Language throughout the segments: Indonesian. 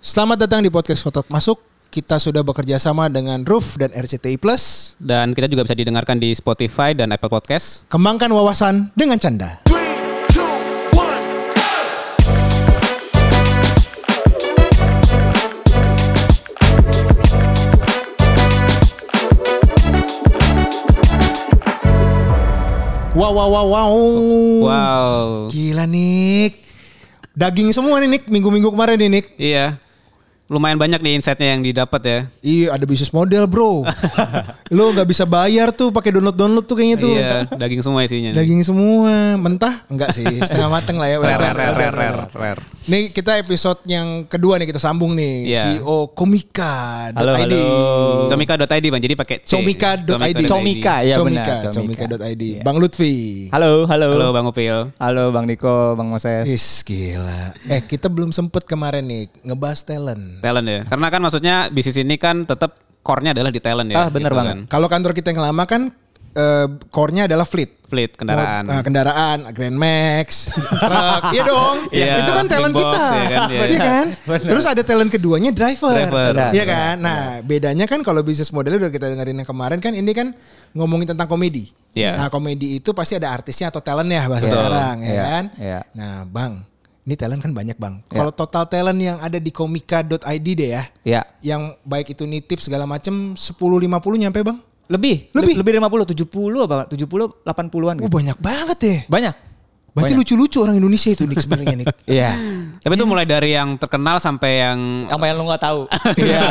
Selamat datang di podcast Kotak Masuk. Kita sudah bekerja sama dengan Roof dan RCTI Plus. Dan kita juga bisa didengarkan di Spotify dan Apple Podcast. Kembangkan wawasan dengan canda. Wow, wow, wow, wow. Wow. Gila, Nick. Daging semua nih, Nick. Minggu-minggu kemarin nih, Nick. Iya. Lumayan banyak nih insight-nya yang didapat ya. Iya, ada bisnis model, bro. Lo nggak bisa bayar tuh pakai download-download tuh kayaknya tuh. Iya, daging semua isinya. nih. Daging semua, mentah? Enggak sih, setengah mateng lah ya. Rare, rare, rare, rare, rare. Nih kita episode yang kedua nih kita sambung nih Iya. CEO Komika. Halo, halo. Comika.id bang, jadi pakai C. Comika.id. Comika, ya Comika, benar. Comika.id. Iya. Bang Lutfi. Halo, halo. Halo Bang Upil. Halo Bang Niko, Bang Moses. Is gila. Eh kita belum sempet kemarin nih ngebahas talent. Talent ya. Karena kan maksudnya bisnis ini kan tetap core-nya adalah di talent ya. Ah, bener gitu banget. kan. Kalau kantor kita yang lama kan eh, core-nya adalah fleet. Fleet kendaraan. Nah, kendaraan, Grand Max, truk, iya dong. Iya, itu kan talent big box, kita, ya kan, iya. iya kan. Terus ada talent keduanya driver, Driver. iya kan. Nah, bedanya kan kalau bisnis modelnya udah kita dengerin yang kemarin kan ini kan ngomongin tentang komedi. Iya. Nah, komedi itu pasti ada artisnya atau talentnya bahasa Betul. sekarang, ya Iya, kan. iya. Nah, bang, ini talent kan banyak bang. Iya. Kalau total talent yang ada di komika.id deh ya, Ya. yang baik itu nitip segala macem 10-50 nyampe bang? Lebih, Lebih? lebih, lebih 50, 70 apa? 70, 80-an Oh gitu. banyak banget deh. Banyak. Berarti Banyak. lucu-lucu orang Indonesia itu Nick sebenarnya Nick. Iya. Tapi itu mulai dari yang terkenal sampai yang Sama yang lu gak tahu. Iya.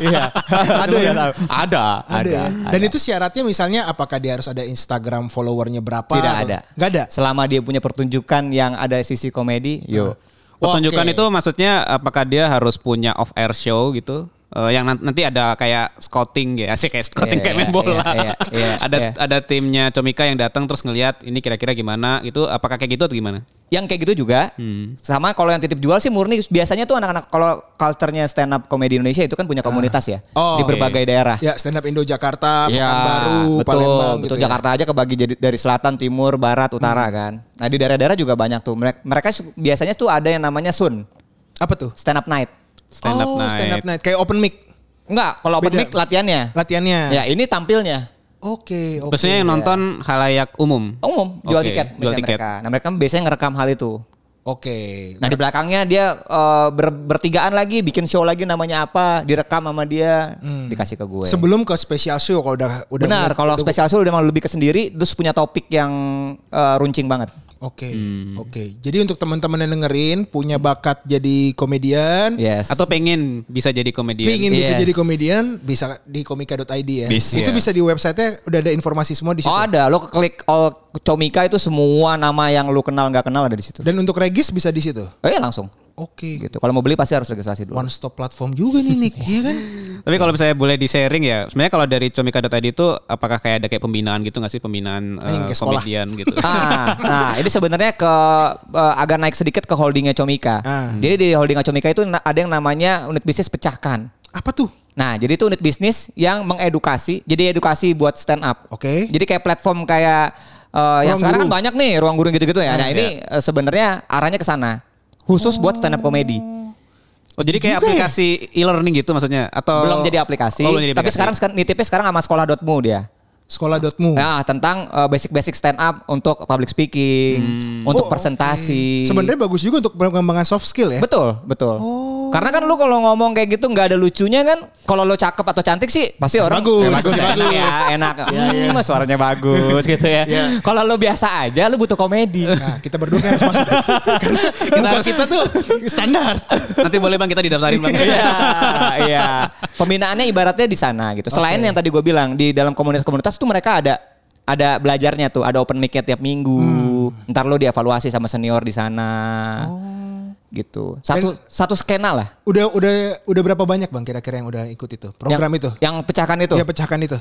Iya. Ada ya? Ada, ada. ada? Dan itu syaratnya misalnya apakah dia harus ada Instagram followernya berapa? Tidak atau- ada. Nggak ada. Selama dia punya pertunjukan yang ada sisi komedi, yuk. pertunjukan Oke. itu maksudnya apakah dia harus punya off air show gitu? Eh, yang nan- nanti ada kayak scouting ya, asik kayak scouting Iya, kayak main iya, bola. iya, iya, ada iya. ada timnya Comika yang datang terus ngelihat ini kira-kira gimana gitu. Apakah kayak gitu atau gimana? Yang kayak gitu juga. Hmm. Sama kalau yang titip jual sih murni biasanya tuh anak-anak kalau culture-nya stand up komedi Indonesia itu kan punya komunitas ya Oh, di berbagai daerah. Ya stand up Indo Jakarta, Iya, Pekanbaru, betul, Palembang betul. gitu ya. Jakarta aja kebagi jadi dari selatan, timur, barat, utara Hmm. kan. Nah di daerah-daerah juga banyak tuh. Mereka, mereka biasanya tuh ada yang namanya Sun, Apa tuh? stand up night. Stand up oh, night. stand up night kayak open mic Enggak, kalau open Beda. mic latihannya. latihannya. Ya ini tampilnya. Oke, oke. Maksudnya yang nonton halayak umum. Umum, jual Oke, tiket jual biasanya tiket. mereka. Nah mereka biasanya ngerekam hal itu. Oke. Nah di belakangnya dia eh, ber- bertigaan lagi, bikin show lagi namanya apa, direkam sama dia, dikasih ke gue. Sebelum ke special show kalau udah udah Benar, kalau spesial show udah mau lebih ke sendiri, terus punya topik yang eh, runcing banget. Oke, Hmm. oke. Jadi untuk teman-teman yang dengerin punya bakat jadi komedian, Yes. Atau pengen bisa jadi komedian. Pingin bisa Yes. jadi komedian bisa di komika.id ya. Bisa. Itu bisa di website-nya udah ada informasi semua di situ. Oh ada, lo klik all Comika itu semua nama yang lu kenal nggak kenal ada di situ. Dan untuk regis bisa di situ. Oh iya langsung. Oke. Gitu. Kalau mau beli pasti harus registrasi dulu. One stop platform juga nih Nick, iya kan? Tapi kalau misalnya boleh di sharing ya, sebenarnya kalau dari comika.id itu apakah kayak ada kayak pembinaan gitu nggak sih pembinaan Yang eh, ke sekolah. komedian gitu? Ah, nah ini sebenarnya ke eh, agak naik sedikit ke holdingnya Comika. Ah. Jadi di holdingnya Comika itu ada yang namanya unit bisnis pecahkan. Apa tuh? Nah, jadi itu unit bisnis yang mengedukasi, jadi edukasi buat stand up. Oke. Jadi kayak platform kayak eh, yang sekarang guru. kan banyak nih ruang guru gitu-gitu ya. Nah, iya. ini eh, sebenarnya arahnya ke sana. Khusus buat stand up comedy. Oh jadi kayak Juga ya? aplikasi e-learning gitu maksudnya? Atau Belum jadi aplikasi, Oh, belum jadi tapi aplikasi. sekarang sekarang nitipnya sekarang sama sekolah.mu dia. Sekolah.mu. Nah, tentang eh, basic-basic stand up untuk public speaking, untuk Oh, presentasi. oke. Sebenarnya bagus juga untuk pengembangan soft skill ya. Betul, betul. Oh. Karena kan lu kalau ngomong kayak gitu nggak ada lucunya kan. Kalau lu cakep atau cantik sih pasti orang bagus, "Eh, bagus, pasti ya, enak bagus." ya, enak. Hmm, suaranya bagus gitu ya. Kalau lu biasa aja lu butuh komedi. Nah, kita berdua kan harus masuk. Karena muka harus- kita tuh standar. Nanti boleh bang kita didaftarin bang. Iya, iya. Pembinaannya ibaratnya di sana gitu. Selain Oke. yang tadi gue bilang di dalam komunitas-komunitas tuh mereka ada ada belajarnya tuh, ada open mic tiap minggu. Ntar lo dievaluasi sama senior di sana. Gitu. Satu satu skena lah. Udah udah udah berapa banyak Bang kira-kira yang udah ikut itu? Program yang, itu? Yang pecahkan itu. Iya, pecahkan itu.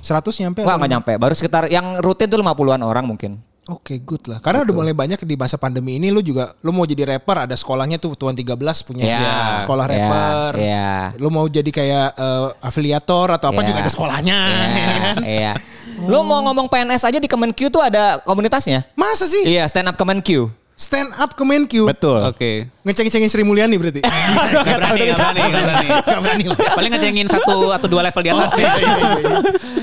100 nyampe? Wah nggak nyampe. Baru sekitar yang rutin tuh 50-an orang mungkin. Oke, good lah. Karena udah mulai banyak di masa pandemi ini lu juga lu mau jadi rapper ada sekolahnya tuh Tuan 13 punya Iya, sekolah iya, rapper. iya. Lu mau jadi kayak eh, afiliator atau apa Iya. juga ada sekolahnya. ya kan? Iya. Lu mau ngomong PNS aja di Kemenq tuh ada komunitasnya. Masa sih? Iya, stand up Kemenq. Stand up ke Menkyu. Betul. Oke. Ngeceng-cengin Sri Mulyani berarti. Gak berani, gak berani, gak berani. Gak berani lah. Paling ngecengin satu atau dua level di atas nih.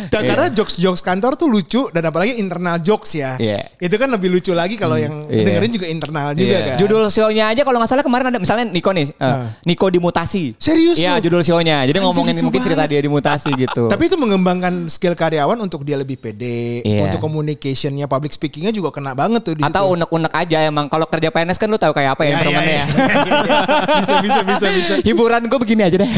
Dan karena jokes-jokes kantor tuh lucu dan apalagi internal jokes ya. Iya. Itu kan lebih lucu lagi kalau yang Iya. dengerin juga internal juga Iya. kan. Judul show-nya aja kalau nggak salah kemarin ada misalnya Niko nih, eh, Niko dimutasi. Serius Iya, judul show-nya. Jadi ngomongin mungkin cerita dia dimutasi gitu. Tapi itu mengembangkan skill karyawan untuk dia lebih pede, Iya. untuk communicationnya, public speakingnya juga kena banget tuh di atau unek-unek aja emang kalau kerja PNS kan lu tahu kayak apa ya, Ya, ya, permainannya ya, ya. ya, ya. Bisa, bisa, bisa, bisa. Hiburan gue begini aja deh.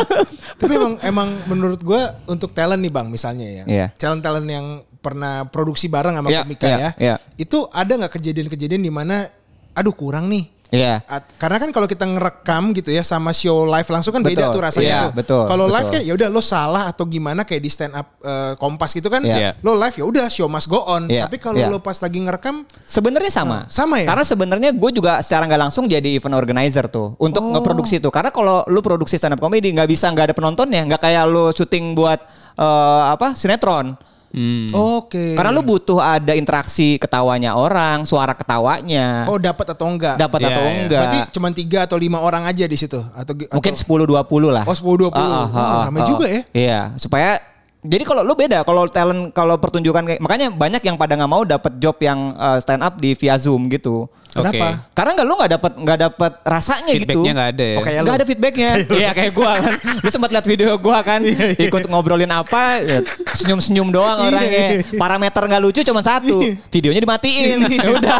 Tapi emang emang menurut gue untuk talent nih bang misalnya ya, Iya. talent-talent yang pernah produksi bareng sama Iya, komika iya, ya, iya. itu ada nggak kejadian-kejadian di mana, aduh kurang nih. Iya. At- karena kan kalau kita ngerekam gitu ya sama show live langsung kan beda Betul, tuh rasanya iya, tuh. betul, Kalau live kayak ya udah lo salah atau gimana kayak di stand up eh, Kompas gitu kan, Iya. lo live ya udah show must go on. Iya, Tapi kalau iya. lo pas lagi ngerekam Sebenarnya sama. Ah, sama ya? Karena sebenarnya gue juga secara nggak langsung jadi event organizer tuh untuk Oh. ngeproduksi itu. Karena kalau lu produksi stand up comedy nggak bisa nggak ada penontonnya, nggak kayak lu syuting buat eh, apa sinetron. Hmm. Oke. Karena lu butuh ada interaksi ketawanya orang, suara ketawanya, Oh dapat atau enggak? dapat Iya, atau iya. enggak. Berarti cuma tiga atau lima orang aja di situ atau Mungkin atau, 10 20 lah. Oh 10 20. Ah, ah, Wah, ah, ramai ah. juga ya. Iya, supaya jadi kalau lu beda kalau talent kalau pertunjukan kayak makanya banyak yang pada nggak mau dapat job yang uh, stand up di via Zoom gitu. Kenapa? Karena nggak lu nggak dapat nggak dapat rasanya gitu. Feedbacknya nggak ada ya. Oh, Nggak ada feedbacknya. Iya kayak gua kan. Lu sempat lihat video gua kan. Ikut ngobrolin apa. ya, Senyum-senyum doang Iya. orangnya. Parameter nggak lucu cuma satu. Videonya dimatiin. Ya udah.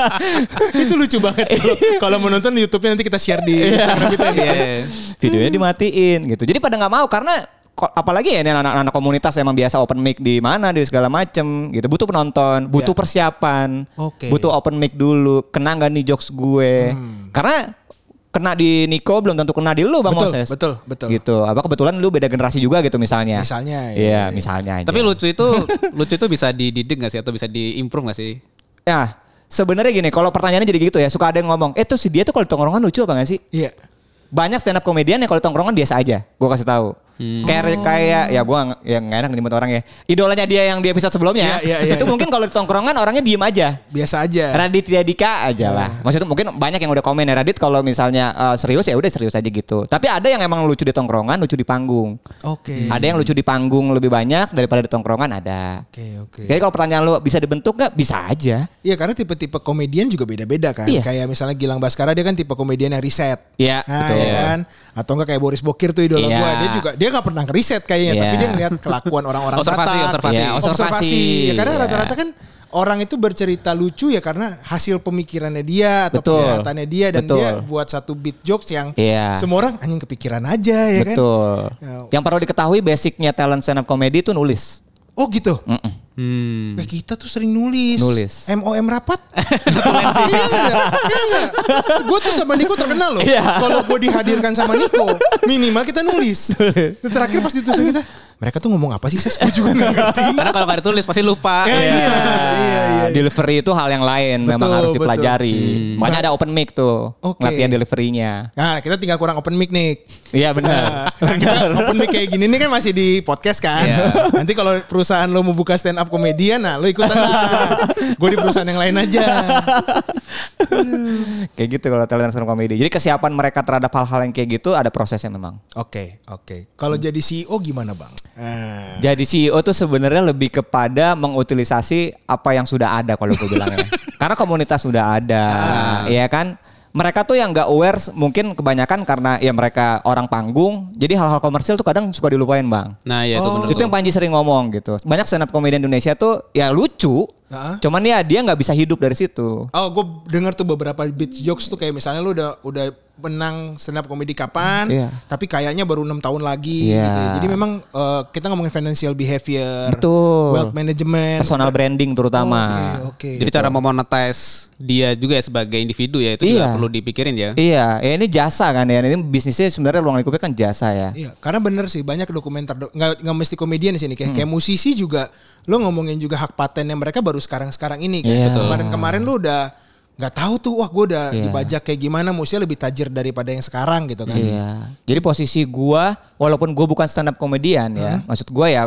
itu lucu banget. Kalau- Kalau mau nonton di YouTube-nya nanti kita share di Instagram kita. ya. Iya. Videonya dimatiin gitu. Jadi pada nggak mau karena apalagi ya ini anak-anak komunitas emang biasa open mic di mana di segala macem gitu butuh penonton butuh Ya. persiapan Oke. butuh open mic dulu kena nggak nih jokes gue karena kena di Niko belum tentu kena di lu bang Hmm. Betul, Moses betul, betul. gitu apa kebetulan lu beda generasi juga gitu misalnya Misalnya, iya, iya iya. misalnya aja. Tapi lucu itu lucu itu bisa dididik gak sih atau bisa diimprove gak sih? ya sebenarnya gini kalau pertanyaannya jadi gitu ya suka ada yang ngomong eh tuh si dia tuh kalau tongkrongan lucu apa gak sih Iya. banyak stand up komedian yang kalau tongkrongan biasa aja. Gue kasih tahu. Hmm. Kayak kayak ya gue yang nggak enak nyebut orang ya. Idolanya dia yang di episode sebelumnya. Iya, iya, iya, itu mungkin kalau di tongkrongan orangnya diem aja. Biasa aja. Raditya Dika aja lah. Iya. Maksudnya mungkin banyak yang udah komen ya Radit kalau misalnya eh, serius ya udah serius aja gitu. Tapi ada yang emang lucu di tongkrongan, lucu di panggung. Oke. Ada yang lucu di panggung lebih banyak daripada di tongkrongan ada. Oke, oke. Jadi kalau pertanyaan lu bisa dibentuk nggak? Bisa aja. Iya karena tipe-tipe komedian juga beda-beda kan. Iya. Kayak misalnya Gilang Baskara dia kan tipe komedian yang riset. Iya, Nah, betul. ya kan. Atau enggak kayak Boris Bokir tuh idola Iya. gua. Dia juga dia nggak pernah ngeriset kayaknya, Iya. tapi dia ngeliat kelakuan orang-orang Observasi, Batak. observasi. Iya, observasi. Ya karena Iya. rata-rata kan orang itu bercerita lucu ya karena hasil pemikirannya dia atau Betul. penglihatannya dia dan Betul. dia buat satu beat jokes yang Iya. semua orang anjing kepikiran aja ya kan. Betul. Ya. Yang perlu diketahui basicnya talent stand up comedy itu nulis. Oh gitu. Mm-mm. Hmm. Eh kita tuh sering nulis. Nulis. MOM rapat. iya enggak? Iya enggak? Gue tuh sama Niko terkenal loh. Iya. Kalau gue dihadirkan sama Niko, minimal kita nulis. Terakhir pas ditulis kita, mereka tuh ngomong apa sih? Saya juga nggak ngerti. Karena kalau nggak ditulis pasti lupa. Ya, iya, iya, iya, iya. Delivery itu hal yang lain, memang Betul, harus betul. dipelajari. Makanya ada open mic tuh, Oke. latihan deliverynya. Nah, kita tinggal kurang open mic nih. Iya benar. Nah, kita open mic kayak gini nih kan masih di podcast kan. Iya. Nanti kalau perusahaan lo mau buka stand up komedian, nah lo ikutan lah. Gue di perusahaan yang lain aja. kayak gitu kalau talent stand up comedy. Jadi kesiapan mereka terhadap hal-hal yang kayak gitu ada prosesnya memang. Oke, oke. Kalau jadi CEO gimana bang? Nah, Jadi CEO tuh sebenarnya lebih kepada mengutilisasi apa yang sudah ada kalau gue bilangnya. Karena komunitas sudah ada, ya kan. Mereka tuh yang nggak aware mungkin kebanyakan karena ya mereka orang panggung. Jadi hal-hal komersil tuh kadang suka dilupain bang. Nah, ya itu Oh. benar. Itu yang Panji sering ngomong gitu. Banyak stand up comedian Indonesia tuh ya lucu. Heeh. Cuman ya dia nggak bisa hidup dari situ. Oh, gue denger tuh beberapa beat jokes tuh kayak misalnya lu udah udah menang stand up comedy kapan, Iya. tapi kayaknya baru enam tahun lagi Iya. gitu. ya. Jadi memang eh, kita ngomongin financial behavior, Betul. wealth management, Personal branding terutama. Oke, oke. Jadi cara memonetize dia juga ya sebagai individu ya itu juga Iya. perlu dipikirin ya. Iya, ya ini jasa kan ya. Ini bisnisnya sebenarnya ruang lingkupnya kan jasa ya. Iya, karena bener sih banyak dokumenter do- nggak nggak mesti komedian di sini Hmm. kayak kayak musisi juga lo ngomongin juga hak patennya mereka baru sekarang-sekarang ini kan. Iya. Betul. Kemarin-kemarin lu udah nggak tahu tuh wah gue udah Iya. dibajak kayak gimana musiknya lebih tajir daripada yang sekarang gitu kan. Iya. Jadi posisi gua walaupun gua bukan stand up komedian ya, maksud gua ya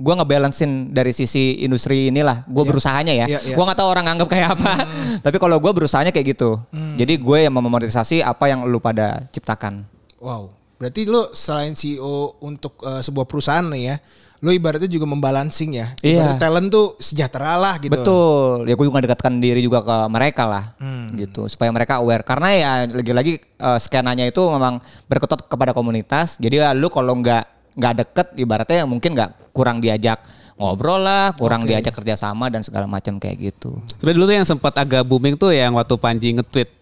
gue ngebalancein dari sisi industri inilah gue berusahanya ya Iya, iya. gue nggak tahu orang anggap kayak apa tapi kalau gue berusahanya kayak gitu jadi gue yang memonetisasi apa yang lu pada ciptakan Wow. Berarti lo selain CEO untuk eh, sebuah perusahaan nih ya, lo ibaratnya juga membalancing ya. Iya. Ibarat talent tuh sejahtera lah gitu. Betul. Ya gue juga dekatkan diri juga ke mereka lah. Gitu. Supaya mereka aware. Karena ya lagi-lagi eh, skenanya itu memang berkutat kepada komunitas. Jadi ya lu kalau nggak nggak deket ibaratnya mungkin nggak kurang diajak ngobrol lah, kurang Oke. diajak kerjasama dan segala macam kayak gitu. Sebenarnya dulu tuh yang sempat agak booming tuh yang waktu Panji nge-tweet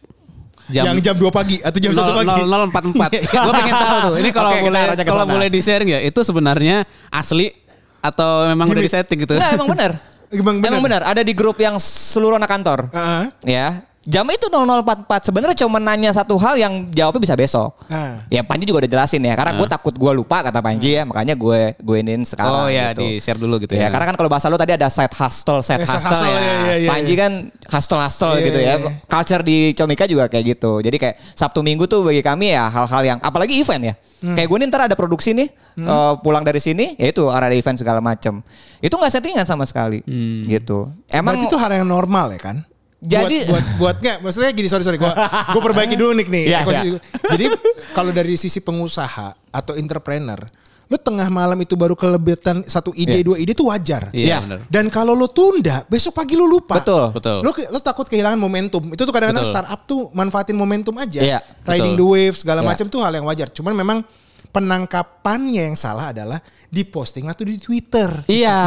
Yang jam 2 pagi atau jam 1 pagi. 0044. Iya. Gue pengen tahu tuh. Ini kalau kita boleh kalau boleh di sharing ya, itu sebenarnya asli atau memang udah di setting gitu? Enggak, emang benar. Emang benar? Emang benar. Ada di grup yang seluruh anak kantor. Heeh. Ya. Jam itu 0044. Sebenarnya cuma nanya satu hal yang jawabnya bisa besok. Ah. Ya Panji juga udah jelasin ya. Karena gue takut gue lupa kata Panji ya. Makanya gue gue inin sekarang. Oh ya, gitu. di share dulu gitu Ya, ya. karena kan kalau bahasa lu tadi ada side hustle, side side hustle, hustle, ya. iya, iya, iya, Panji iya. kan hustle hustle Iya, gitu ya. iya. Culture di Comika juga kayak gitu. Jadi kayak Sabtu Minggu tuh bagi kami ya hal-hal yang apalagi event ya. Hmm. Kayak gue nih ntar ada produksi nih eh, pulang dari sini, ya itu ada event segala macem. Itu nggak settingan sama sekali, Hmm. gitu. Emang Berarti itu hal yang normal ya kan? Jadi- buat buat, buat nggak, maksudnya gini sorry sorry, gua gua perbaiki dulu nih nih. Ekosistem. iya. Jadi kalau dari sisi pengusaha atau entrepreneur, lu tengah malam itu baru kelebihan satu ide Iya. dua ide itu wajar. Iya, Iya. benar. Dan kalau lo tunda, besok pagi lo lupa. Betul. Betul. Lo, ke- lo takut kehilangan momentum. Itu tuh kadang-kadang Betul. startup tuh manfaatin momentum aja. Iya, Riding betul. the wave segala Iya. macam tuh hal yang wajar. Cuman memang penangkapannya yang salah adalah diposting lah tuh di Twitter. Iya.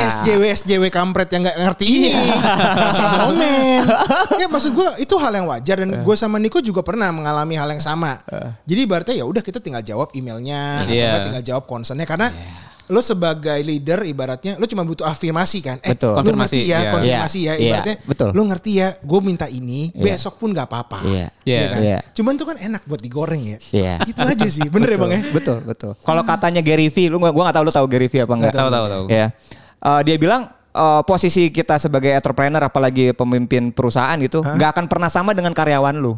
SJW SJW kampret yang nggak ngerti ini asal komen ya maksud gue itu hal yang wajar dan gue sama Niko juga pernah mengalami hal yang sama jadi ibaratnya ya udah kita tinggal jawab emailnya atau Iya. nggak tinggal jawab concernnya karena lo sebagai leader ibaratnya lo cuma butuh afirmasi kan eh Betul. lo Konfirmasi, ngerti ya iya. konfirmasi Iya, ya iya, ibaratnya betul. lo ngerti ya gue minta ini Iya. besok pun nggak apa-apa Iya. Iya. kan? Iya. cuman tuh kan enak buat digoreng ya Iya. itu aja sih bener ya bang ya Betul, betul. Kalau katanya Gary V, lu gua gua nggak tahu lu tahu Gary V apa enggak? Tahu, tahu, tahu. Ya. Eh, dia bilang eh, posisi kita sebagai entrepreneur apalagi pemimpin perusahaan gitu nggak akan pernah sama dengan karyawan lu.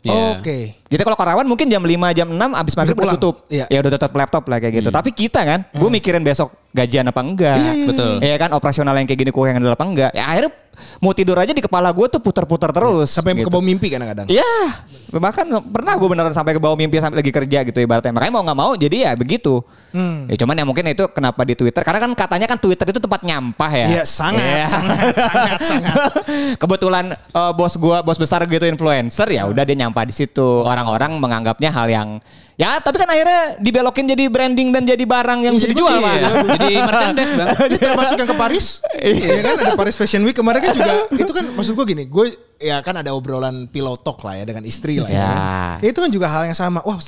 Iya. oke Jadi kalau karyawan mungkin jam 5 jam 6 abis maghrib udah tutup. Iya. Ya udah tutup laptop lah kayak gitu. Tapi kita kan, gue mikirin besok gajian apa enggak. Iya, iya, Betul. Iya kan operasional yang kayak gini kok yang apa enggak. Ya akhirnya mau tidur aja di kepala gue tuh putar-putar terus. sampai gitu. ke bawah mimpi kadang-kadang Iya, bahkan pernah gue beneran sampai ke bawah mimpi sampai lagi kerja gitu ibaratnya. Makanya mau nggak mau jadi ya begitu. Hmm. Ya cuman ya mungkin itu kenapa di Twitter karena kan katanya kan Twitter itu tempat nyampah ya. Iya, sangat, Iya. sangat, sangat, sangat. Kebetulan eh, bos gua bos besar gitu influencer ya udah dia nyampah di situ. Orang-orang menganggapnya hal yang ya tapi kan akhirnya dibelokin jadi branding dan jadi barang yang bisa Iya, dijual. Pak. Iya. Jadi merchandise bang. Ya, termasuk yang ke Paris Iya kan ada Paris Fashion Week kemarin kan juga itu kan maksud gue gini gue ya kan ada obrolan pillow talk lah ya dengan istri lah ya, Ya. kan. Ya, itu kan juga hal yang sama wah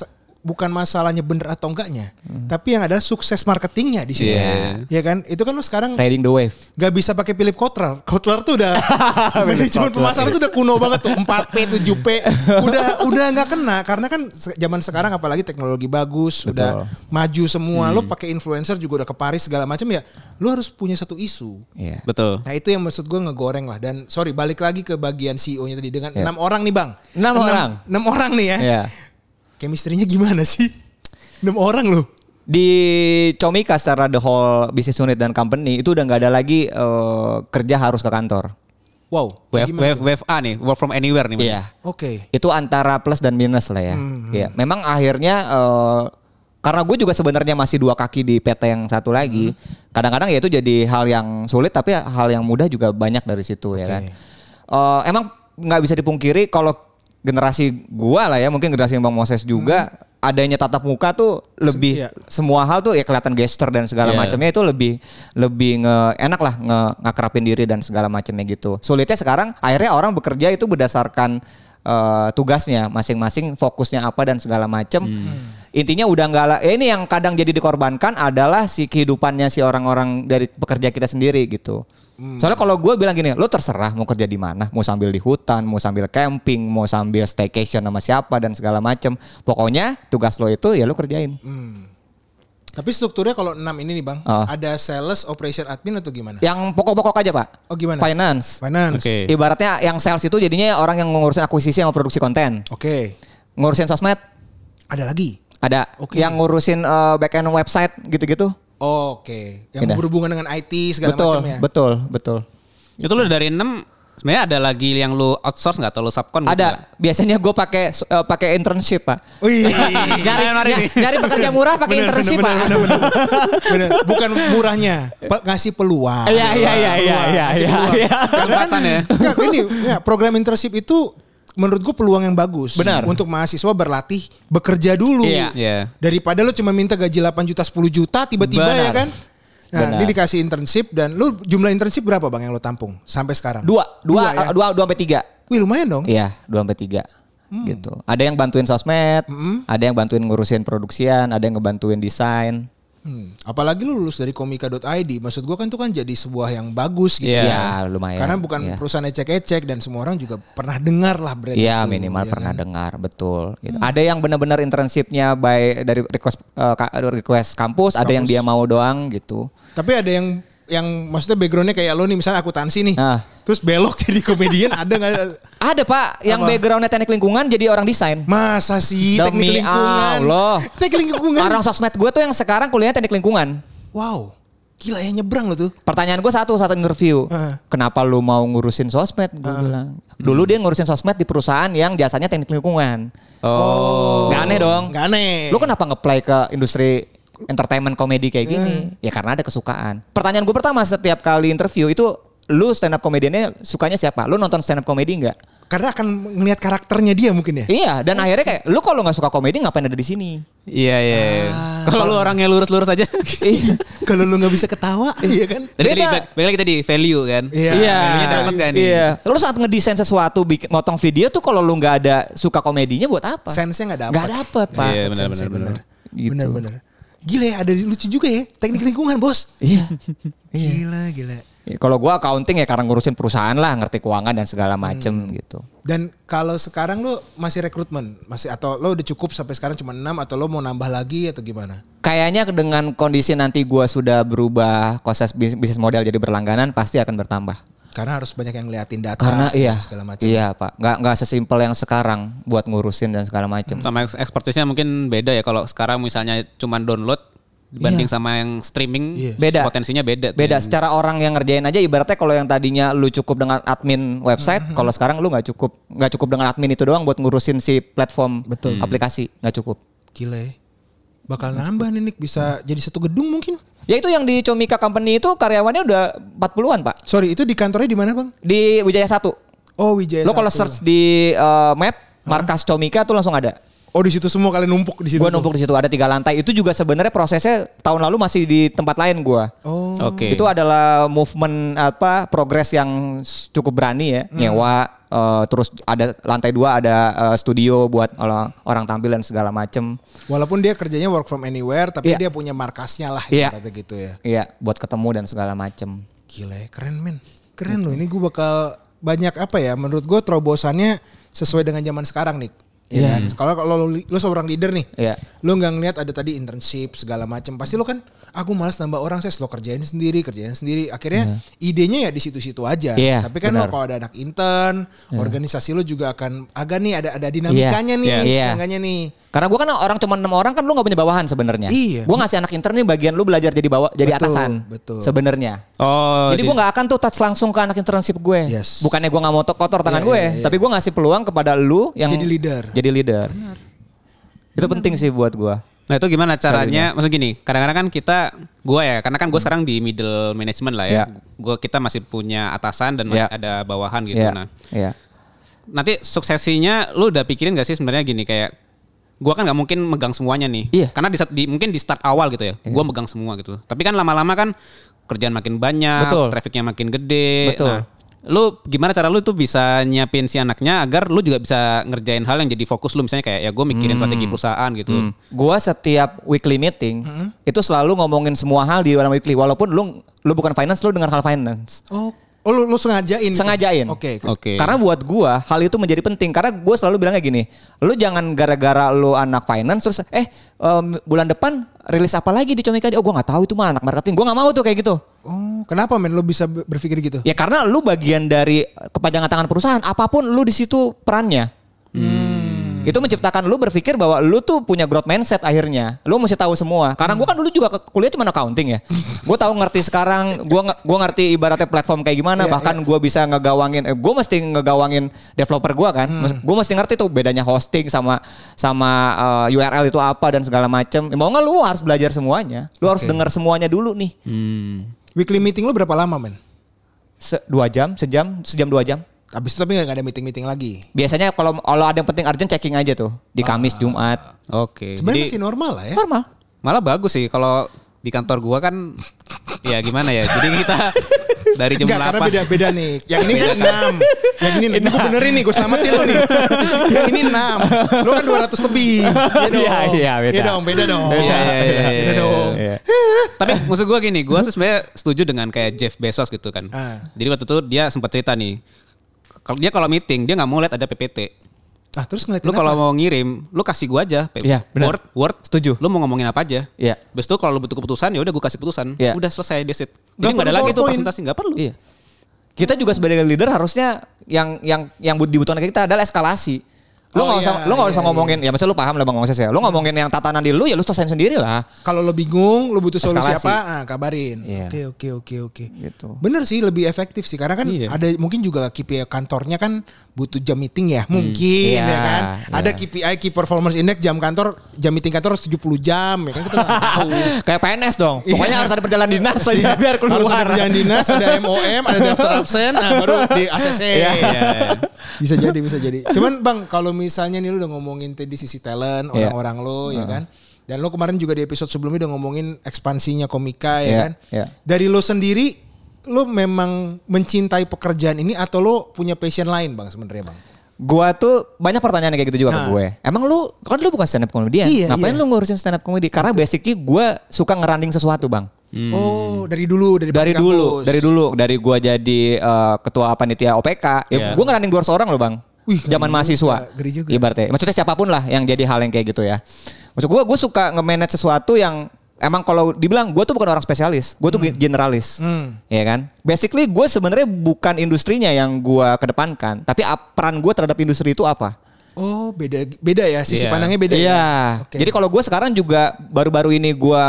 bukan masalahnya bener atau enggaknya tapi yang ada sukses marketingnya di sini Iya. ya kan itu kan lo sekarang Riding the wave. Gak bisa pakai Philip Kotler. Kotler tuh udah manajemen pemasaran tuh udah kuno banget tuh 4P 7P udah udah nggak kena karena kan zaman sekarang apalagi teknologi bagus udah maju semua lo pakai influencer juga udah ke Paris segala macam ya lo harus punya satu isu Iya. Betul. Nah itu yang maksud gue ngegoreng lah dan sorry balik lagi ke bagian CEO-nya tadi dengan Iya. enam orang nih bang. Enam orang. Enam orang nih ya. Iya. Chemistry-nya gimana sih? Enam orang loh. di Comika secara the whole business unit dan company itu udah nggak ada lagi eh, kerja harus ke kantor. Wow. kayak Wave, gimana wave, tuh? wave A nih, work from anywhere nih. Iya. Oke. Itu antara plus dan minus lah ya. Hmm, Iya. Memang akhirnya eh, karena gue juga sebenarnya masih dua kaki di PT yang satu lagi. Hmm. Kadang-kadang ya itu jadi hal yang sulit tapi hal yang mudah juga banyak dari situ ya kan. Eh, emang nggak bisa dipungkiri kalau generasi gua lah ya mungkin generasi Bang Moses juga adanya tatap muka tuh lebih iya. semua hal tuh ya kelihatan gesture dan segala Iya. macamnya itu lebih lebih nge, enak lah nge, ngakrapin diri dan segala macamnya gitu. Sulitnya sekarang akhirnya orang bekerja itu berdasarkan eh, tugasnya masing-masing fokusnya apa dan segala macam. Intinya udah nggak lah. eh, ini yang kadang jadi dikorbankan adalah si kehidupannya si orang-orang dari pekerja kita sendiri gitu. Soalnya kalau gue bilang gini, lo terserah mau kerja di mana, mau sambil di hutan, mau sambil camping, mau sambil staycation sama siapa dan segala macam. Pokoknya tugas lo itu ya lo kerjain. Tapi strukturnya kalau enam ini nih bang, Oh. ada sales, operation admin atau gimana? Yang pokok-pokok aja pak. Oh gimana? Finance. Finance. Oke. Ibaratnya yang sales itu jadinya orang yang ngurusin akuisisi sama produksi konten. Oke. Ngurusin sosmed Ada lagi. Ada. Oke. Yang ngurusin eh, back end website gitu-gitu. Oke, yang Udah. berhubungan dengan IT segala betul, macam ya. betul, betul. Itu lu dari 6 sebenarnya ada lagi yang lu outsource nggak atau lu subcon gitu Ada. nggak? Biasanya gue pakai eh, pakai internship pak. Wih, nyari, Mari nih. ny- nyari pekerja murah pakai internship bener, pak. bener, bener, bener. Bener. Bukan murahnya, pe- ngasih peluang. Iya, iya, iya, iya, iya, iya, iya. Karena kan, Kesempatan ya. Enggak, ini ya, program internship itu menurut gue peluang yang bagus. Benar. Untuk mahasiswa berlatih bekerja dulu. Iya. Iya. Daripada lu cuma minta gaji 8 juta 10 juta tiba-tiba Benar. ya kan. Nah, Benar. ini dikasih internship dan lu jumlah internship berapa Bang yang lu tampung sampai sekarang? Dua, dua, ya? eh, dua, dua sampai tiga. Wih, lumayan dong. Iya, dua sampai tiga. Hmm. Gitu. Ada yang bantuin sosmed, ada yang bantuin ngurusin produksian, ada yang ngebantuin desain. Hmm. Apalagi lu lulus dari komika.id, maksud gua kan itu kan jadi sebuah yang bagus gitu. Iya. Ya, lumayan. Karena bukan Iya. perusahaan ecek-ecek dan semua orang juga pernah dengar lah brand Iya itu, minimal ya pernah kan? dengar betul. Gitu. Ada yang benar-benar internshipnya by dari request eh, ka- request kampus, ada yang dia mau doang gitu. Tapi ada yang yang maksudnya backgroundnya kayak lo nih misalnya akuntansi nih, Ah. terus belok jadi komedian ada nggak? Ada pak yang Apa? backgroundnya teknik lingkungan jadi orang desain. Masa sih Demi teknik lingkungan? Allah. Teknik lingkungan. Orang sosmed gue tuh yang sekarang kuliahnya teknik lingkungan. Wow, gila ya nyebrang lo tuh. Pertanyaan gue satu saat interview, Ah. kenapa lu mau ngurusin sosmed? Gue bilang. Dulu dia ngurusin sosmed di perusahaan yang jasanya teknik lingkungan. Oh. Gak aneh dong. Nggak aneh. Lu kenapa nge-play ke industri entertainment komedi kayak gini? Ya karena ada kesukaan. Pertanyaan gue pertama setiap kali interview itu lu stand up komediannya sukanya siapa? Lu nonton stand up komedi nggak? Karena akan ngelihat karakternya dia mungkin ya. Iya, dan akhirnya kayak lu kalau nggak suka komedi ngapain ada di sini? Iya iya. iya. Ah. Kalau lu orangnya lurus-lurus aja. Iya. Kalau lu nggak bisa ketawa, iya kan? Tadi baik lagi tadi value kan. Iya. Iya. Value-nya dapat gak nih? Iya. Lu saat ngedesain sesuatu, bikin motong video tuh kalau lu nggak ada suka komedinya buat apa? Sense-nya nggak dapat. Nggak dapet, Pak. Iya, benar, benar, benar. Gitu. Benar benar. Gila ya, ada lucu juga ya. Teknik lingkungan, Bos. Iya. Gila, gila. Ya, kalau gua accounting ya karena ngurusin perusahaan lah, ngerti keuangan dan segala macem Hmm. gitu. Dan kalau sekarang lu masih rekrutmen, masih atau lo udah cukup sampai sekarang cuma 6 atau lo mau nambah lagi atau gimana? Kayaknya dengan kondisi nanti gua sudah berubah proses bis- bisnis model jadi berlangganan pasti akan bertambah. Karena harus banyak yang ngeliatin data Karena iya, segala macam. iya pak, nggak nggak sesimpel yang sekarang buat ngurusin dan segala macem. Sama eks- expertise-nya mungkin beda ya kalau sekarang misalnya cuma download dibanding sama yang streaming Iya. Beda. potensinya beda. tuh Beda yang- secara orang yang ngerjain aja ibaratnya kalau yang tadinya lu cukup dengan admin website, kalau sekarang lu nggak cukup nggak cukup dengan admin itu doang buat ngurusin si platform Betul. aplikasi nggak cukup. Gila ya. Bakal nambah nih Nick, bisa jadi satu gedung mungkin. Ya itu yang di Comika Company itu karyawannya udah 40-an pak Sorry, itu di kantornya di mana, Bang? di Wijaya 1. Oh, Wijaya. Lo kalau search di uh, map markas Comika tuh langsung ada. Oh, di situ semua kalian numpuk di situ. Gua numpuk di situ ada tiga lantai. Itu juga sebenarnya prosesnya tahun lalu masih di tempat lain gua. Oh. Oke. Itu adalah movement apa progres yang cukup berani ya, nyewa eh, terus ada lantai dua ada eh, studio buat orang, orang tampil dan segala macem. Walaupun dia kerjanya work from anywhere, tapi Iya. dia punya markasnya lah Iya. ibaratnya gitu ya. Iya, buat ketemu dan segala macem. Gila ya, keren men. Keren loh, ini gue bakal banyak apa ya, menurut gue terobosannya sesuai dengan zaman sekarang nih. Ya Iya. kan? Kalau kalau lo, lo seorang leader nih, Iya. lo nggak ngeliat ada tadi internship segala macam, pasti lo kan, aku malas nambah orang, saya lo kerjain sendiri, kerjain sendiri. Akhirnya idenya ya di situ-situ aja. Iya, Tapi kan kalau ada anak intern, organisasi lo juga akan agak nih ada ada dinamikanya nih, Iya. Iya. setengahnya nih. Karena gua kan orang cuma enam orang kan lu nggak punya bawahan sebenarnya. Iya. Gua ngasih anak intern nih bagian lu belajar jadi bawa jadi Betul, atasan. betul. Sebenarnya. Oh, Jadi gue nggak akan tuh touch langsung ke anak internship gue. Yes. Bukannya gue nggak mau to- kotor tangan Iya, gue, iya, iya. tapi gue ngasih peluang kepada lu yang Jadi leader. Jadi leader. Itu penting sih buat gue. Nah itu gimana caranya? Maksud gini, kadang-kadang kan kita, gua ya, karena kan gue sekarang di middle management lah ya. Iya. Gua kita masih punya atasan dan masih Iya. ada bawahan gitu. Iya. Nah, Iya. nanti suksesinya, lu udah pikirin gak sih sebenarnya gini kayak, gua kan nggak mungkin megang semuanya nih. Iya. Karena di, di mungkin di start awal gitu ya, gua megang semua gitu. Tapi kan lama-lama kan kerjaan makin banyak, Betul. trafficnya makin gede. Betul. Nah, lu gimana cara lu tuh bisa nyiapin si anaknya agar lu juga bisa ngerjain hal yang jadi fokus lu misalnya kayak ya gue mikirin strategi perusahaan gitu. Gue setiap weekly meeting itu selalu ngomongin semua hal di dalam weekly. Walaupun lu lu bukan finance, lu dengar hal finance. Oh, oh lu, lu sengajain? gitu? Sengajain. Oke. Oke. Karena buat gua hal itu menjadi penting karena gue selalu bilangnya gini, lu jangan gara-gara lu anak finance terus eh em, bulan depan rilis apa lagi di Comika? Oh gua nggak tahu itu mah anak marketing. Gua nggak mau tuh kayak gitu. Oh, kenapa men lo bisa ber- berpikir gitu? Ya karena lu bagian dari kepanjangan tangan perusahaan, apa pun lu di situ perannya. Itu menciptakan lu berpikir bahwa lu tuh punya growth mindset akhirnya. Lu mesti tahu semua. Karena gua kan dulu juga kuliah cuma accounting ya. Gua tahu ngerti sekarang, gua nge- gua ngerti ibaratnya platform kayak gimana, Iya, bahkan gua bisa ngegawangin eh, gua mesti ngegawangin developer gua kan. Hmm. Gua mesti ngerti tuh bedanya hosting sama sama eh, URL itu apa dan segala macam. Mau nggak lu harus belajar semuanya. Lu harus Oke. dengar semuanya dulu nih. Weekly meeting lu berapa lama men? Se- dua jam, sejam, sejam dua jam. Habis itu tapi nggak ada meeting-meeting lagi. Biasanya kalau kalau ada yang penting urgent checking aja tuh di Kamis, Jumat. Oke. Sebenarnya Jadi masih normal lah ya. Normal. malah bagus sih kalau di kantor gua kan ya gimana ya. Jadi kita dari jam Enggak, karena 8 beda-beda nih. Yang ini kan 6. Yang ini, ini gue benerin nih, gue selamatin lo nih. Yang ini 6. Lo kan 200 lebih. Iya dong. Iya, iya, beda. Iya dong, beda dong. Iya, iya, iya, Beda dong. Iya. Tapi maksud gue gini, gue tuh sebenarnya setuju dengan kayak Jeff Bezos gitu kan. Ah. Jadi waktu itu dia sempat cerita nih, kalau dia kalau meeting dia nggak mau lihat ada PPT. Ah, terus ngeliatin Lu kalau mau ngirim, lu kasih gue aja. Benar. Word, Word. Setuju. Lu mau ngomongin apa aja. Iya. Habis itu kalau lu butuh keputusan ya udah gue kasih keputusan. Iya. Udah selesai that's it. Nggak Jadi ada lagi tuh presentasi, nggak perlu. Iya. Kita juga sebagai leader harusnya yang yang yang dibutuhkan kita adalah eskalasi. Lu Oh, nggak usah iya, lu nggak usah iya, ngomongin ya maksudnya lu paham lah Bang Moses ya. Lu ngomongin yang tatanan di lu ya lu selesain sendiri lah. Kalau lo bingung, lo butuh solusi Eskalasi. apa, ah, kabarin. Iya. Oke, oke, oke, oke. Gitu. Bener sih, lebih efektif sih. Karena kan Iya. ada mungkin juga KPI kantornya kan butuh jam meeting ya. Mungkin Iya, ya kan. iya. Ada KPI, Key Performance Index jam kantor, jam meeting kantor harus 70 jam. Ya kan kita tahu. Kayak PNS dong. Iya. Pokoknya harus ada perjalanan dinas aja biar keluar. Harus ada perjalanan dinas, ada MOM, ada daftar absen, nah baru di ACC. Iya, iya. Bisa jadi, bisa jadi. Cuman Bang, kalau misalnya nih lu udah ngomongin tadi sisi talent, Iya. orang-orang lo ya kan. Dan lo kemarin juga di episode sebelumnya udah ngomongin ekspansinya komika ya Iya, kan. iya. Dari lo sendiri, lo memang mencintai pekerjaan ini atau lo punya passion lain Bang sebenarnya Bang? Gua tuh banyak pertanyaan kayak gitu juga Nah. ke gue. Emang lu kan lu bukan stand up comedian. Iya, Ngapain iya. lu ngurusin stand up comedy? Karena basically gue suka ngeranding sesuatu, Bang. Oh, dari dulu dari, dari dulu, kampus. dari dulu, dari gua jadi eh, ketua panitia OPK, ya Iya. gua ngeranding 200 orang loh bang. Wih, zaman mahasiswa. ngeri juga. Ibaratnya, maksudnya siapa pun lah yang jadi hal yang kayak gitu ya. Maksud gua, gua suka nge-manage sesuatu yang emang kalau dibilang gua tuh bukan orang spesialis, gua tuh generalis, Hmm. ya kan. Basically gue sebenarnya bukan industrinya yang gua kedepankan, tapi ap- peran gua terhadap industri itu apa? Oh, beda beda ya, sisi Iya. pandangnya beda Iya. ya. Oke. Jadi kalau gue sekarang juga baru-baru ini gue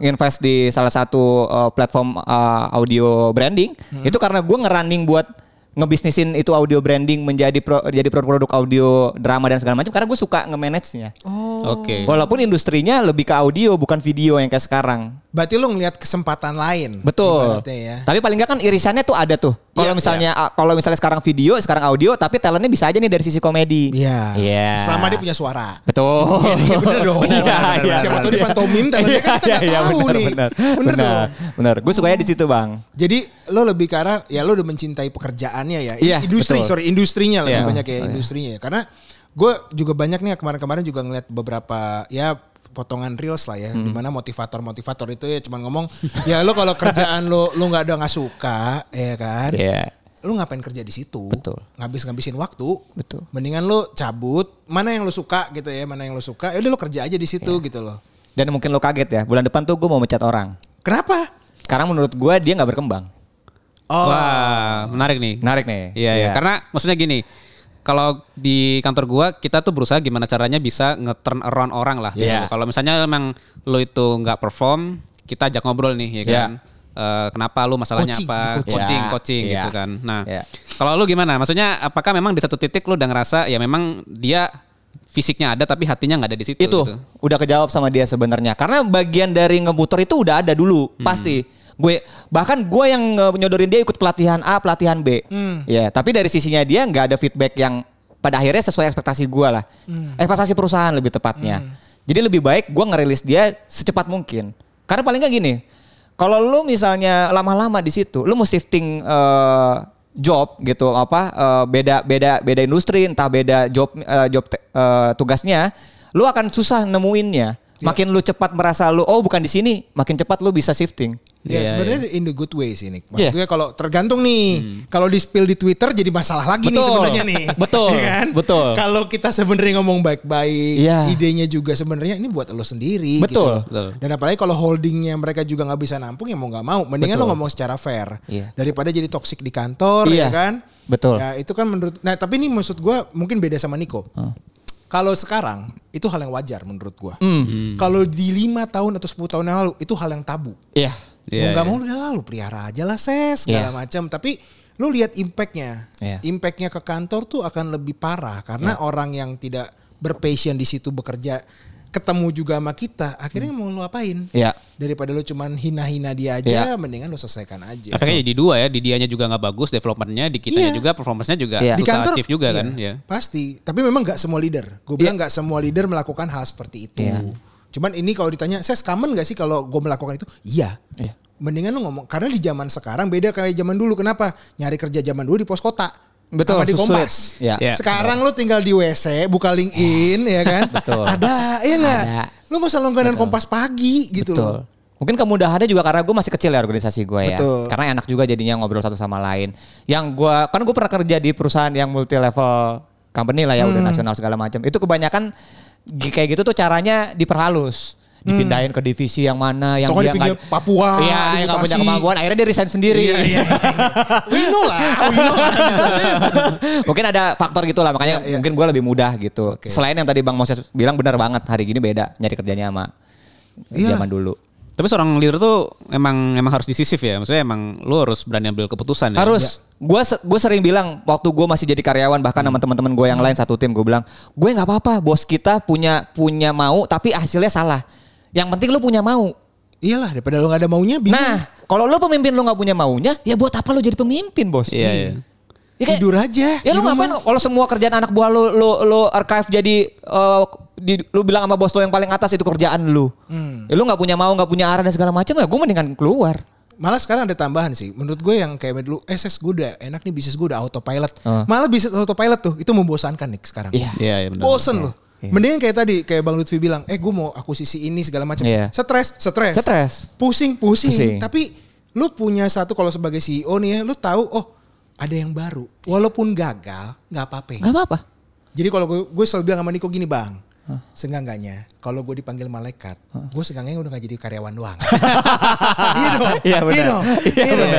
invest di salah satu uh, platform uh, audio branding. Hmm. Itu karena gue ngerunning buat ngebisnisin itu audio branding menjadi pro, jadi produk-produk audio drama dan segala macam karena gue suka nge-manage-nya. Oh. Oke. Walaupun industrinya lebih ke audio bukan video yang kayak sekarang. Berarti lo ngelihat kesempatan lain. Betul. ya. Tapi paling nggak kan irisannya tuh ada tuh. Kalau Iya, misalnya ah, kalau misalnya sekarang video, sekarang audio, tapi talentnya bisa aja nih dari sisi komedi. Iya. Iya. Selama dia punya suara. Betul. Iya bener dong. Bener, Iya, bener, iya. Siapa tahu di pantomim talentnya kan kita Iya, iya, tahu bener, nih. Bener, Bener bener, dong. bener. Gue sukanya di situ bang. Jadi lo lebih ke arah ya lo udah mencintai pekerjaannya ya. Iya, industri betul. sorry industrinya lebih Iya. banyak ya industrinya. ya. Karena gue juga banyak nih kemarin-kemarin juga ngeliat beberapa ya potongan reels lah ya Hmm. di mana motivator-motivator itu ya cuman ngomong ya lo kalau kerjaan lo lo nggak ada nggak suka ya kan Iya. lu ngapain kerja di situ? Betul. Ngabis-ngabisin waktu. Betul. Mendingan lu cabut, mana yang lu suka gitu ya, mana yang lu suka. Ya udah lu kerja aja di situ Iya. gitu loh. Dan mungkin lo kaget ya, bulan depan tuh gue mau mecat orang. Kenapa? Karena menurut gue dia nggak berkembang. Oh. Wah, menarik nih. Menarik nih. Iya, iya. Karena maksudnya gini, kalau di kantor gua kita tuh berusaha gimana caranya bisa nge-turn around orang lah. Iya. Gitu. Kalau misalnya memang lo itu nggak perform, kita ajak ngobrol nih ya Iya. kan. Eh, kenapa lu masalahnya Coaching, apa? di coaching. Coaching, Iya, coaching iya. gitu kan. Nah, Iya. kalau lu gimana? Maksudnya apakah memang di satu titik lu udah ngerasa ya memang dia fisiknya ada tapi hatinya nggak ada di situ itu gitu. udah kejawab sama dia sebenarnya. Karena bagian dari ngebutor itu udah ada dulu, Hmm. pasti. Gue bahkan gue yang nyodorin dia ikut pelatihan A, pelatihan B. Hmm. Ya, tapi dari sisinya dia nggak ada feedback yang pada akhirnya sesuai ekspektasi gue lah. Hmm. Ekspektasi perusahaan lebih tepatnya. Jadi lebih baik gue ngerilis dia secepat mungkin. Karena paling nggak gini, kalau lu misalnya lama-lama di situ, lu mau shifting eh, job gitu apa eh, beda beda beda industri entah beda job eh, job eh, tugasnya, lu akan susah nemuinnya. Ya. Makin lu cepat merasa lu oh bukan di sini, makin cepat lu bisa shifting. Ya Iya, sebenarnya in the good way sih Nick. Iya. Maksudnya kalau tergantung nih, kalau di spill di Twitter jadi masalah lagi nih Betul. sebenarnya nih. Betul. Iya kan? Betul. Kalau kita sebenarnya ngomong baik-baik, Iya. idenya juga sebenarnya ini buat lo sendiri. Betul. gitu. Betul. Dan apalagi kalau holdingnya mereka juga nggak bisa nampung ya mau nggak mau. Mendingan Betul. lo ngomong secara fair Iya. daripada jadi toksik di kantor Iya. ya kan. Betul. Ya itu kan menurut. Nah tapi ini maksud gue mungkin beda sama Niko. Kalau sekarang itu hal yang wajar menurut gua. Hmm. Kalau di lima tahun atau 10 tahun yang lalu itu hal yang tabu. Iya. Mau Iya, nggak iya. mau lu udah lalu pelihara aja lah ses segala Iya. macam. Tapi lu lihat impactnya, Iya. impactnya ke kantor tuh akan lebih parah karena orang yang tidak berpassion di situ bekerja ketemu juga sama kita, akhirnya mau lu apain? Iya. Daripada lu cuman hina-hina dia aja, Iya. mendingan lu selesaikan aja. Efeknya jadi dua ya, di dianya juga nggak bagus developmentnya, di kitanya Iya. juga performance-nya juga Iya. di susah kantor achieve juga iya, kan. Ya. Pasti. Tapi memang nggak semua leader. Gue bilang nggak semua leader melakukan hal seperti itu. Iya. Cuman ini kalau ditanya, saya common nggak sih kalau gue melakukan itu? Iya. Iya. Mendingan lu ngomong karena di zaman sekarang beda kayak zaman dulu. Kenapa? Nyari kerja zaman dulu di pos kota. Betul, Sama di. Kompas. Iya. Iya. Sekarang lu tinggal di WC, buka LinkedIn ya kan? Betul. Ada, iya nggak? Ada. Lu nggak usah langganan Kompas pagi gitu. Betul. Mungkin kemudahannya juga karena gue masih kecil ya organisasi gue ya. Betul. Karena enak juga jadinya ngobrol satu sama lain. Yang gue kan gue pernah kerja di perusahaan yang multi level company lah ya udah Hmm. nasional segala macam. Itu kebanyakan kayak gitu tuh caranya diperhalus. Dipindahin ke divisi yang mana yang Atau nggak dia nggak- Papua, Iya, yang nggak punya kemampuan. Akhirnya dia resign sendiri. Iya, iya. we know lah, we know lah. mungkin ada faktor gitu lah makanya Iya, iya. mungkin gue lebih mudah gitu. Selain yang tadi Bang Moses bilang benar banget hari gini beda nyari kerjanya sama Iyalah. zaman dulu. Tapi seorang leader tuh emang emang harus disisif ya. Maksudnya emang lu harus berani ambil keputusan ya. Harus. Gue gue sering bilang waktu gue masih jadi karyawan bahkan sama teman-teman gue yang lain satu tim gue bilang gue nggak apa-apa bos kita punya punya mau tapi hasilnya salah. Yang penting lu punya mau. Iyalah, daripada lu nggak ada maunya, bingung. Nah kalau lu pemimpin lu nggak punya maunya ya buat apa lu jadi pemimpin bos? Iya, iya. Ya kayak- tidur aja. Ya lu ngapain kalau semua kerjaan anak buah lu lu lu archive jadi eh, di, lu bilang sama bos lu yang paling atas itu kerjaan lu. Hmm. Ya, lu nggak punya mau, nggak punya arah dan segala macam ya gue mendingan keluar. Malah sekarang ada tambahan sih. Menurut gue yang kayak dulu, eh ses gue udah enak nih bisnis gue udah autopilot. Ah. Malah bisnis autopilot tuh itu membosankan nih sekarang. Iya. Iya, iya benar. Bosen loh. Mendingan kayak tadi kayak Bang Lutfi bilang, eh gue mau akuisisi ini segala macam. Iya. Stres, stres. Stres. Pusing, pusing, Pusing. Tapi lu punya satu kalau sebagai CEO nih ya, lu tahu oh ada yang baru. Walaupun gagal, nggak apa-apa. Nggak apa-apa. Jadi kalau gue, gue selalu bilang sama Niko gini bang, seenggaknya kalau gue dipanggil malaikat, gue seenggaknya udah gak jadi karyawan doang. Iya dong, Iya, benar. iya dong, Iya, iya dong,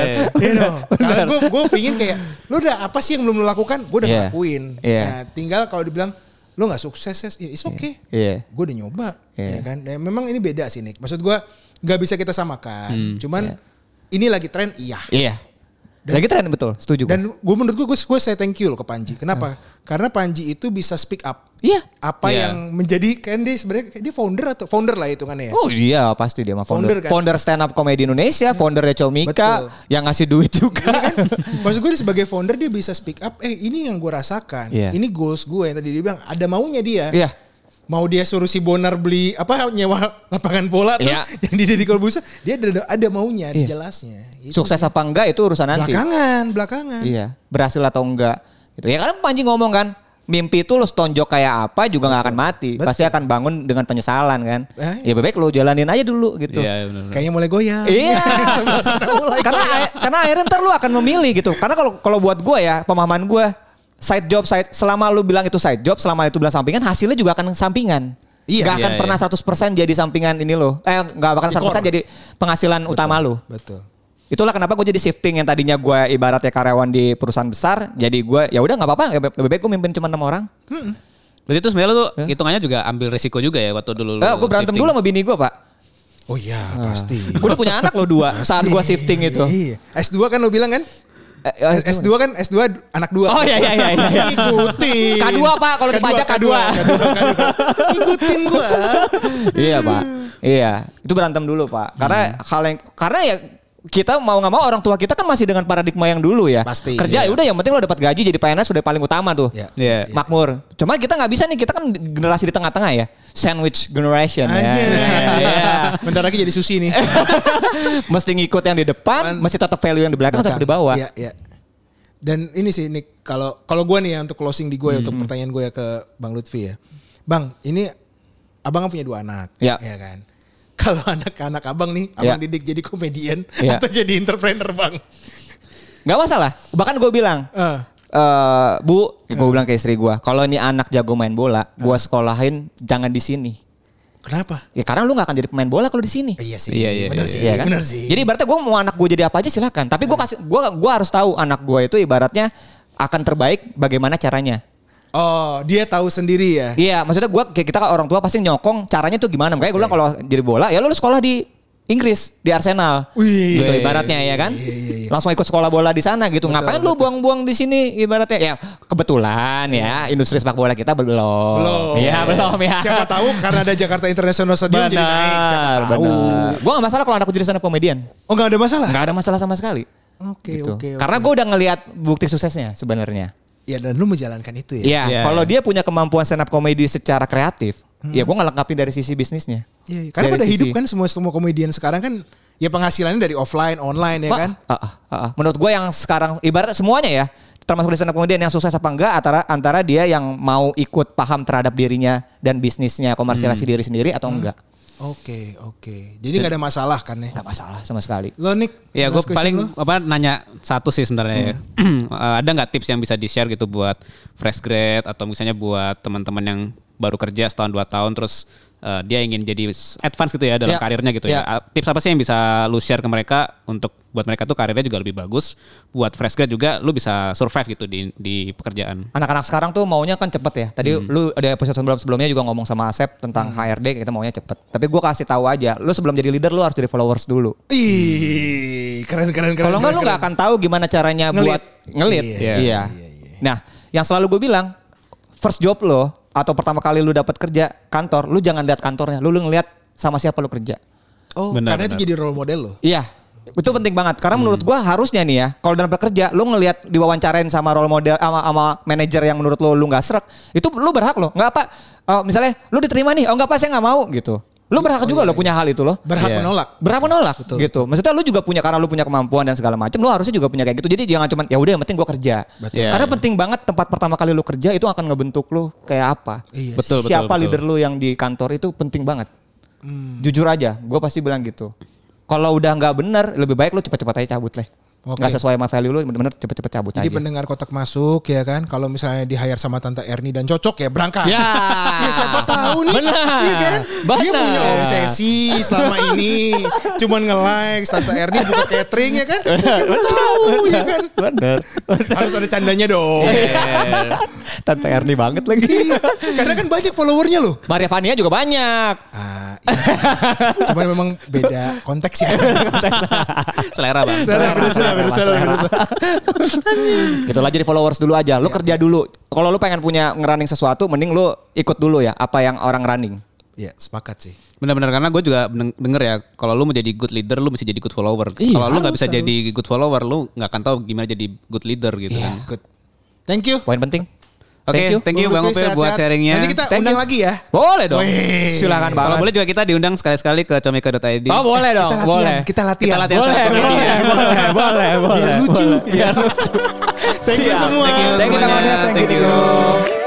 iya dong. Karena gue gue pingin kayak, lu udah apa sih yang belum lu lakukan? Gue udah Iya. ngelakuin. Iya. Nah, tinggal kalau dibilang lu nggak sukses, ya it's okay. Iya. Gue udah nyoba, Iya. ya kan. Dan memang ini beda sih Nick. Maksud gue nggak bisa kita samakan. Hmm, Cuman iya. ini lagi tren, iya. Iya. Lagi tren betul, setuju. Dan gue menurut gue, gue saya thank you loh ke Panji. Kenapa? Karena Panji itu bisa speak up. Iya. Apa Iya. yang menjadi kan dia sebenarnya dia founder atau founder lah hitungannya ya. Oh iya pasti dia mah founder. Founder Founder, kan? stand up comedy Indonesia, foundernya Comika Betul. yang ngasih duit juga. Iya kan? Maksud gue dia sebagai founder dia bisa speak up. Eh ini yang gue rasakan. Iya. Ini goals gue yang tadi dia bilang ada maunya dia. Iya. Mau dia suruh si Bonar beli apa nyewa lapangan bola tuh Iya. yang di Deddy Corbuzier, dia ada, ada maunya, Iya. jelasnya. Itu Sukses apa enggak itu urusan nanti. belakangan, belakangan. Iya, berhasil atau enggak. Gitu. Ya karena Panji ngomong kan, mimpi itu lu tonjok kayak apa juga nggak akan mati. Betul. Pasti akan bangun dengan penyesalan kan. Eh, Ya bebek lu jalanin aja dulu gitu. Iya, benar. Kayaknya mulai goyang. Iya. Mulai karena karena akhirnya ntar lu akan memilih gitu. Karena kalau kalau buat gue ya pemahaman gue side job side selama lu bilang itu side job selama itu bilang sampingan hasilnya juga akan sampingan. Iya. Gak akan Iya, pernah iya. 100% jadi sampingan ini lo. Eh gak bakal Di 100% core. jadi penghasilan utama lu. Betul. Itulah kenapa gue jadi shifting yang tadinya gue ibaratnya karyawan di perusahaan besar, jadi gue ya udah nggak apa-apa, lebih baik gue mimpin cuma enam orang. Berarti itu sebenarnya lu tuh hitungannya juga ambil resiko juga ya waktu dulu lu Eh, gue berantem shifting. dulu sama bini gue pak. Oh iya, pasti. Gue udah punya anak lo dua saat gue shifting itu. Iya. S2 kan lo bilang kan? Eh, eh, S2 kan S2 anak dua. Oh iya iya iya. iya. Ikutin. K2 Pak, kalau di pajak K2. Ikutin gua. iya pak. Iya, itu berantem dulu pak. Karena hal yang karena ya kita mau nggak mau orang tua kita kan masih dengan paradigma yang dulu ya. Pasti, Kerja iya. ya udah yang penting lo dapat gaji jadi PNS sudah paling utama tuh. Iya. Iya. Makmur. Cuma kita nggak bisa nih kita kan generasi di tengah-tengah ya. Sandwich generation ya. Iya. Bentar lagi jadi susi nih. mesti ngikut yang di depan, mesti tetap value yang di belakang, tetap di bawah. Iya, iya. Dan ini sih Nick, kalau kalau gua nih ya untuk closing di gue ya, untuk pertanyaan gue ya ke Bang Lutfi ya. Bang, ini abang kan punya dua anak, Iya. ya kan? Kalau anak-anak abang nih, abang Iya. didik jadi komedian Iya. atau jadi entrepreneur bang? Gak masalah. Bahkan gue bilang, Eh. eh Bu, gue bilang ke istri gue, kalau ini anak jago main bola, gue sekolahin jangan di sini. Kenapa? Ya karena lu nggak akan jadi pemain bola kalau di sini. Iya sih, Iya, iya, benar iya, sih, Iya kan? benar sih. Jadi ibaratnya gue mau anak gue jadi apa aja silakan. Tapi gue kasih gue gua harus tahu anak gue itu ibaratnya akan terbaik bagaimana caranya. Oh, dia tahu sendiri ya. Iya, maksudnya gua kayak kita kan orang tua pasti nyokong caranya tuh gimana. Makanya gue bilang kalau jadi bola ya lu sekolah di Inggris di Arsenal. Wih. gitu ibaratnya ya kan. Langsung ikut sekolah bola di sana gitu. Ngapain lu buang-buang di sini ibaratnya ya kebetulan ya industri sepak bola kita belum. Belum. Iya, belum ya. Siapa tahu karena ada Jakarta International Stadium jadi naik. Siapa tahu. benar. Gua gak masalah kalau anakku jadi sana komedian. Oh nggak ada masalah? Nggak ada masalah sama sekali. Oke Gitu. oke. Karena gue udah ngelihat bukti suksesnya sebenarnya. Ya dan lu menjalankan itu ya. Iya, Iya, kalau iya. dia punya kemampuan stand up comedy secara kreatif, ya gue ngelengkapin dari sisi bisnisnya. Iya, iya. Karena Dari pada sisi- hidup kan semua semua komedian sekarang kan ya penghasilannya dari offline, online ya Ma- kan. ah, ah, ah, ah. Menurut gue yang sekarang ibarat semuanya ya, termasuk di stand up comedian yang sukses apa enggak antara antara dia yang mau ikut paham terhadap dirinya dan bisnisnya komersialisasi diri sendiri atau enggak. Oke oke. Jadi nggak ada masalah kan ya. Nggak masalah sama sekali. Lo Nick, Ya gue paling lo? apa nanya satu sih sebenarnya. ya. Eh, ada nggak tips yang bisa di share gitu buat fresh grad atau misalnya buat teman-teman yang baru kerja setahun dua tahun terus eh, dia ingin jadi advance gitu ya dalam Ya. karirnya gitu ya. Ya. Ah, Tips apa sih yang bisa lu share ke mereka untuk buat mereka tuh karirnya juga lebih bagus. Buat fresh grad juga lu bisa survive gitu di di pekerjaan. Anak-anak sekarang tuh maunya kan cepet ya. Tadi lu ada episode sebelum sebelumnya juga ngomong sama Asep tentang HRD kita maunya cepet. Tapi gue kasih tahu aja, lu sebelum jadi leader lu harus jadi followers dulu. Ih, keren keren keren. Kalau enggak lu nggak akan tahu gimana caranya Ngelit. buat ngelit. Iya, Iya. iya, Nah, yang selalu gue bilang, first job lo atau pertama kali lu dapat kerja kantor, lu jangan lihat kantornya, lu lu ngeliat sama siapa lu kerja. Oh, Benar, karena itu benar. jadi role model lo. Iya. Itu penting banget karena menurut Hmm. gua harusnya nih ya, kalau dalam bekerja lu ngelihat diwawancarain sama role model sama sama manajer yang menurut lu lu nggak serak, itu lu berhak loh. Nggak apa oh, misalnya lu diterima nih, oh nggak apa saya nggak mau gitu. Lu berhak juga lo punya hal itu loh. Oh, iya, Berhak Iya. menolak. Berhak menolak Betul. gitu. Maksudnya lu juga punya karena lu punya kemampuan dan segala macam, lu harusnya juga punya kayak gitu. Jadi jangan cuma ya udah yang penting gua kerja. Betul. Iya, Karena iya. penting banget tempat pertama kali lu kerja itu akan ngebentuk lu kayak apa. Iya. Betul, betul, Siapa betul. leader lu yang di kantor itu penting banget. Hmm. Jujur aja, gue pasti bilang gitu. Kalau udah nggak bener, lebih baik lu cepet-cepet aja cabut lah. Oke. Nggak sesuai sama value lu, bener-bener cepet-cepet cabut Jadi aja. pendengar kotak masuk ya kan, kalau misalnya di hire sama tante Erni dan cocok ya berangkat. Ya. Ya, siapa tahu nih, Benar. iya kan? Dia Benar. punya obsesi selama ini, cuman nge-like tante Erni buka catering ya kan? Siapa tahu ya kan? Bener. Harus ada candanya dong. Tante Erni banget lagi. Iya, Karena kan banyak followernya loh. Maria Vania juga banyak. Ah, iya. Cuman memang beda konteks ya. Selera bang. Beda, salah, beda, salah. Gitu lah jadi followers dulu aja. Lu kerja dulu. Kalau lu pengen punya ngerunning sesuatu, mending lu ikut dulu ya apa yang orang running. Ya sepakat sih. Benar-benar karena gue juga deng- denger ya kalau lu mau jadi good leader lu mesti jadi good follower. Iya, kalau lu nggak bisa harus. jadi good follower lu nggak akan tahu gimana jadi good leader gitu Iya. kan. Good. Thank you. Poin penting. Oke, Thank you. thank you Bang Opil buat sharingnya. Nanti kita Thank undang you. lagi ya. Boleh dong. Wih. Silakan Kalau banget. boleh juga kita diundang sekali-sekali ke comika.id. Oh boleh dong, Kita latihan, boleh. kita latihan. Kita latihan Boleh, boleh, media. boleh, boleh, boleh. Biar lucu. Biar lucu. Thank you semua. Thank you Thank you. Thank Thank you. you.